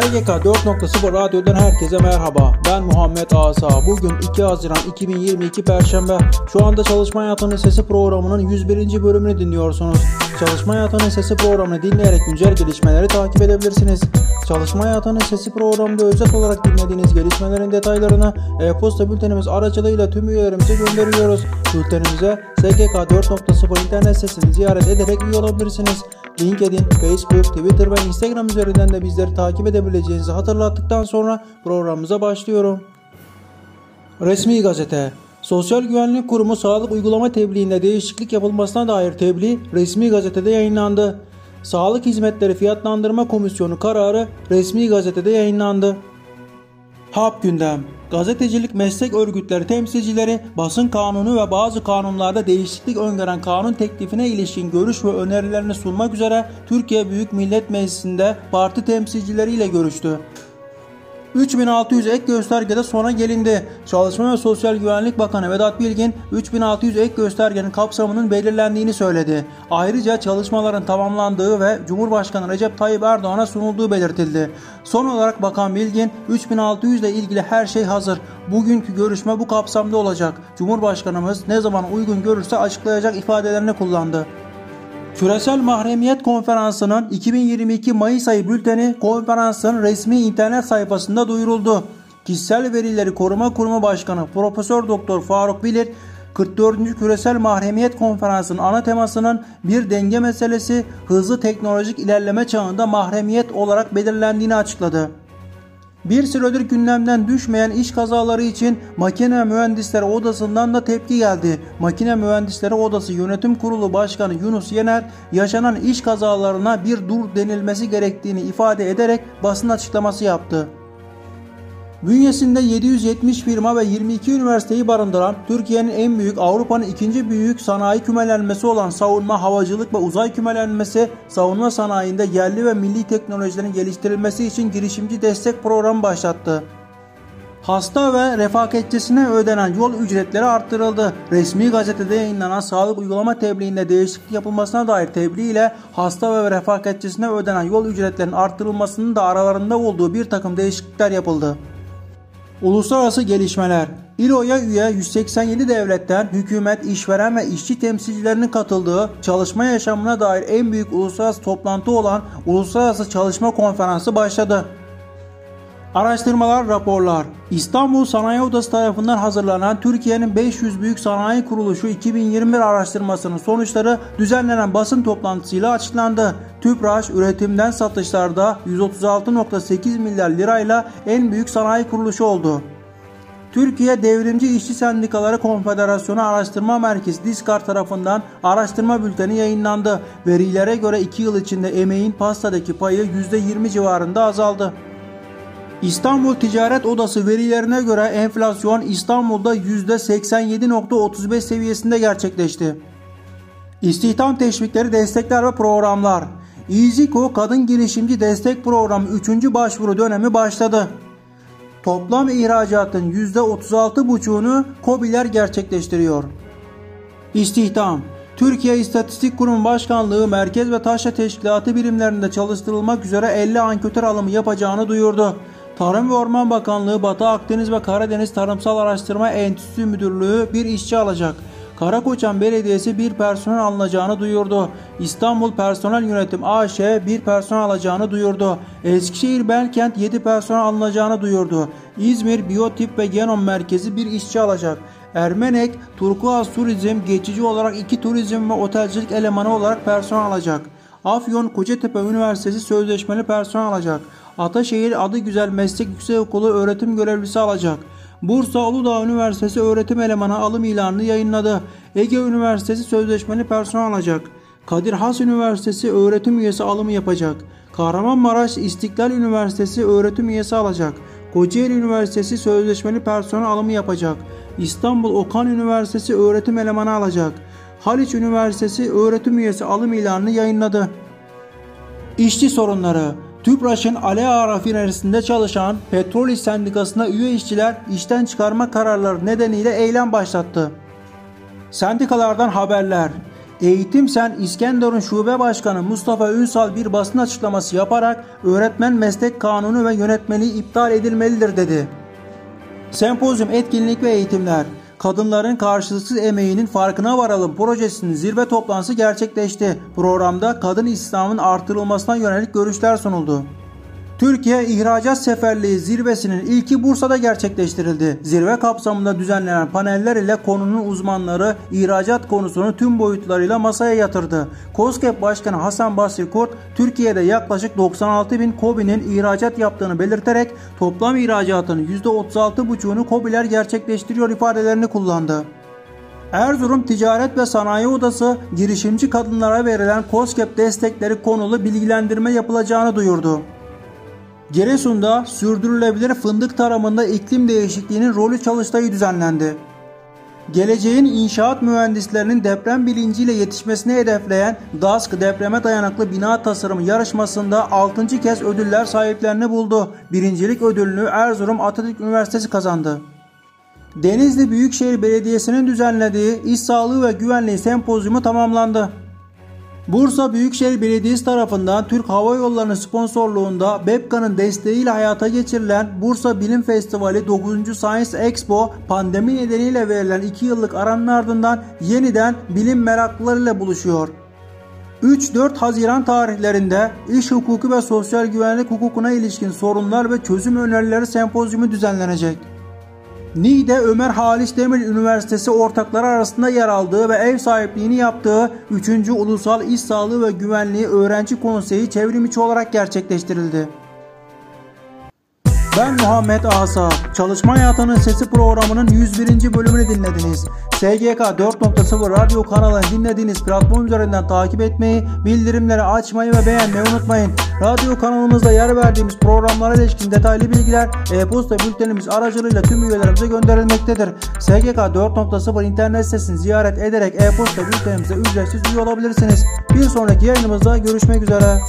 SGK 4.0 Radyo'dan herkese merhaba. Ben Muhammed Asa. Bugün 2 Haziran 2022 Perşembe. Şu anda Çalışma Hayatının Sesi programının 101. bölümünü dinliyorsunuz. Çalışma Hayatının Sesi programını dinleyerek güncel gelişmeleri takip edebilirsiniz. Çalışma Hayatının Sesi programında özet olarak dinlediğiniz gelişmelerin detaylarını e-posta bültenimiz aracılığıyla tüm üyelerimize gönderiyoruz. Bültenimize SGK 4.0 internet sitesini ziyaret ederek üye olabilirsiniz. LinkedIn, Facebook, Twitter ve Instagram üzerinden de bizleri takip edebileceğinizi hatırlattıktan sonra programımıza başlıyorum. Resmi Gazete Sosyal Güvenlik Kurumu sağlık uygulama tebliğinde değişiklik yapılmasına dair tebliğ resmi gazetede yayınlandı. Sağlık Hizmetleri Fiyatlandırma Komisyonu kararı resmi gazetede yayınlandı. Hap gündem Gazetecilik meslek örgütleri temsilcileri basın kanunu ve bazı kanunlarda değişiklik öngören kanun teklifine ilişkin görüş ve önerilerini sunmak üzere Türkiye Büyük Millet Meclisi'nde parti temsilcileriyle görüştü. 3600 ek göstergede sona gelindi. Çalışma ve Sosyal Güvenlik Bakanı Vedat Bilgin 3600 ek göstergenin kapsamının belirlendiğini söyledi. Ayrıca çalışmaların tamamlandığı ve Cumhurbaşkanı Recep Tayyip Erdoğan'a sunulduğu belirtildi. Son olarak Bakan Bilgin 3600 ile ilgili her şey hazır. Bugünkü görüşme bu kapsamda olacak. Cumhurbaşkanımız ne zaman uygun görürse açıklayacak ifadelerini kullandı. Küresel Mahremiyet Konferansı'nın 2022 Mayıs ayı bülteni konferansın resmi internet sayfasında duyuruldu. Kişisel Verileri Koruma Kurumu Başkanı Profesör Doktor Faruk Bilir 44. Küresel Mahremiyet Konferansı'nın ana temasının bir denge meselesi hızlı teknolojik ilerleme çağında mahremiyet olarak belirlendiğini açıkladı. Bir süredir gündemden düşmeyen iş kazaları için Makine Mühendisleri Odası'ndan da tepki geldi. Makine Mühendisleri Odası Yönetim Kurulu Başkanı Yunus Yener yaşanan iş kazalarına bir dur denilmesi gerektiğini ifade ederek basın açıklaması yaptı. Bünyesinde 770 firma ve 22 üniversiteyi barındıran Türkiye'nin en büyük Avrupa'nın ikinci büyük sanayi kümelenmesi olan savunma, havacılık ve uzay kümelenmesi savunma sanayinde yerli ve milli teknolojilerin geliştirilmesi için girişimci destek programı başlattı. Hasta ve refakatçisine ödenen yol ücretleri arttırıldı. Resmi gazetede yayınlanan sağlık uygulama tebliğinde değişiklik yapılmasına dair tebliğ ile hasta ve refakatçisine ödenen yol ücretlerinin arttırılmasının da aralarında olduğu bir takım değişiklikler yapıldı. Uluslararası gelişmeler İLO'ya üye 187 devletten hükümet, işveren ve işçi temsilcilerinin katıldığı çalışma yaşamına dair en büyük uluslararası toplantı olan Uluslararası Çalışma Konferansı başladı. Araştırmalar, raporlar. İstanbul Sanayi Odası tarafından hazırlanan Türkiye'nin 500 Büyük Sanayi Kuruluşu 2021 araştırmasının sonuçları düzenlenen basın toplantısıyla açıklandı. TÜPRAŞ üretimden satışlarda 136.8 milyar lirayla en büyük sanayi kuruluşu oldu. Türkiye Devrimci İşçi Sendikaları Konfederasyonu Araştırma Merkezi DİSKAR tarafından araştırma bülteni yayınlandı. Verilere göre 2 yıl içinde emeğin pastadaki payı %20 civarında azaldı. İstanbul Ticaret Odası verilerine göre enflasyon İstanbul'da %87.35 seviyesinde gerçekleşti. İstihdam teşvikleri, destekler ve programlar. EasyCo Kadın Girişimci Destek Programı 3. başvuru dönemi başladı. Toplam ihracatın %36,5'unu KOBİ'ler gerçekleştiriyor. İstihdam Türkiye İstatistik Kurumu Başkanlığı Merkez ve Taşra Teşkilatı birimlerinde çalıştırılmak üzere 50 anketör alımı yapacağını duyurdu. Tarım ve Orman Bakanlığı Batı Akdeniz ve Karadeniz Tarımsal Araştırma Enstitüsü Müdürlüğü bir işçi alacak. Karakoçan Belediyesi bir personel alınacağını duyurdu. İstanbul Personel Yönetim AŞ bir personel alacağını duyurdu. Eskişehir Belkent 7 personel alınacağını duyurdu. İzmir Biyotip ve Genom Merkezi bir işçi alacak. Ermenek, Turkuaz Turizm geçici olarak iki turizm ve otelcilik elemanı olarak personel alacak. Afyon Kocatepe Üniversitesi sözleşmeli personel alacak. Ataşehir Adı Güzel Meslek Yüksekokulu öğretim görevlisi alacak. Bursa Uludağ Üniversitesi öğretim elemanı alım ilanını yayınladı. Ege Üniversitesi sözleşmeli personel alacak. Kadir Has Üniversitesi öğretim üyesi alımı yapacak. Kahramanmaraş İstiklal Üniversitesi öğretim üyesi alacak. Kocaeli Üniversitesi sözleşmeli personel alımı yapacak. İstanbul Okan Üniversitesi öğretim elemanı alacak. Haliç Üniversitesi öğretim üyesi alım ilanını yayınladı. İşçi sorunları TÜPRAŞ'ın Aleağa rafinerisinde çalışan Petrol İş Sendikası'na üye işçiler işten çıkarma kararları nedeniyle eylem başlattı. Sendikalardan haberler. Eğitim Sen İskenderun Şube Başkanı Mustafa Ünsal bir basın açıklaması yaparak öğretmen meslek kanunu ve yönetmeliği iptal edilmelidir dedi. Sempozyum etkinlik ve eğitimler Kadınların karşılıksız emeğinin farkına varalım projesinin zirve toplantısı gerçekleşti. Programda kadın İslam'ın artırılmasına yönelik görüşler sunuldu. Türkiye İhracat Seferliği zirvesinin ilki Bursa'da gerçekleştirildi. Zirve kapsamında düzenlenen paneller ile konunun uzmanları ihracat konusunu tüm boyutlarıyla masaya yatırdı. COSGAP Başkanı Hasan Basri Kurt, Türkiye'de yaklaşık 96 bin KOBİ'nin ihracat yaptığını belirterek toplam ihracatının %36,5'unu KOBİ'ler gerçekleştiriyor ifadelerini kullandı. Erzurum Ticaret ve Sanayi Odası girişimci kadınlara verilen COSGAP destekleri konulu bilgilendirme yapılacağını duyurdu. Giresun'da sürdürülebilir fındık tarımında iklim değişikliğinin rolü çalıştayı düzenlendi. Geleceğin inşaat mühendislerinin deprem bilinciyle yetişmesini hedefleyen DASK depreme dayanıklı bina tasarımı yarışmasında 6. kez ödüller sahiplerini buldu. Birincilik ödülünü Erzurum Atatürk Üniversitesi kazandı. Denizli Büyükşehir Belediyesi'nin düzenlediği İş Sağlığı ve Güvenliği Sempozyumu tamamlandı. Bursa Büyükşehir Belediyesi tarafından Türk Hava Yolları'nın sponsorluğunda BEPKA'nın desteğiyle hayata geçirilen Bursa Bilim Festivali 9. Science Expo pandemi nedeniyle verilen 2 yıllık aranın ardından yeniden bilim meraklılarıyla buluşuyor. 3-4 Haziran tarihlerinde iş hukuku ve sosyal güvenlik hukukuna ilişkin sorunlar ve çözüm önerileri sempozyumu düzenlenecek. Niğde Ömer Halis Demir Üniversitesi ortakları arasında yer aldığı ve ev sahipliğini yaptığı 3. Ulusal İş Sağlığı ve Güvenliği Öğrenci Konseyi çevrimiçi olarak gerçekleştirildi. Ben Muhammed Asa. Çalışma Hayatının Sesi programının 101. bölümünü dinlediniz. SGK 4.0 radyo kanalını dinlediğiniz platform üzerinden takip etmeyi, bildirimleri açmayı ve beğenmeyi unutmayın. Radyo kanalımızda yer verdiğimiz programlara ilişkin detaylı bilgiler e-posta bültenimiz aracılığıyla tüm üyelerimize gönderilmektedir. SGK 4.0 internet sitesini ziyaret ederek e-posta bültenimize ücretsiz üye olabilirsiniz. Bir sonraki yayınımızda görüşmek üzere.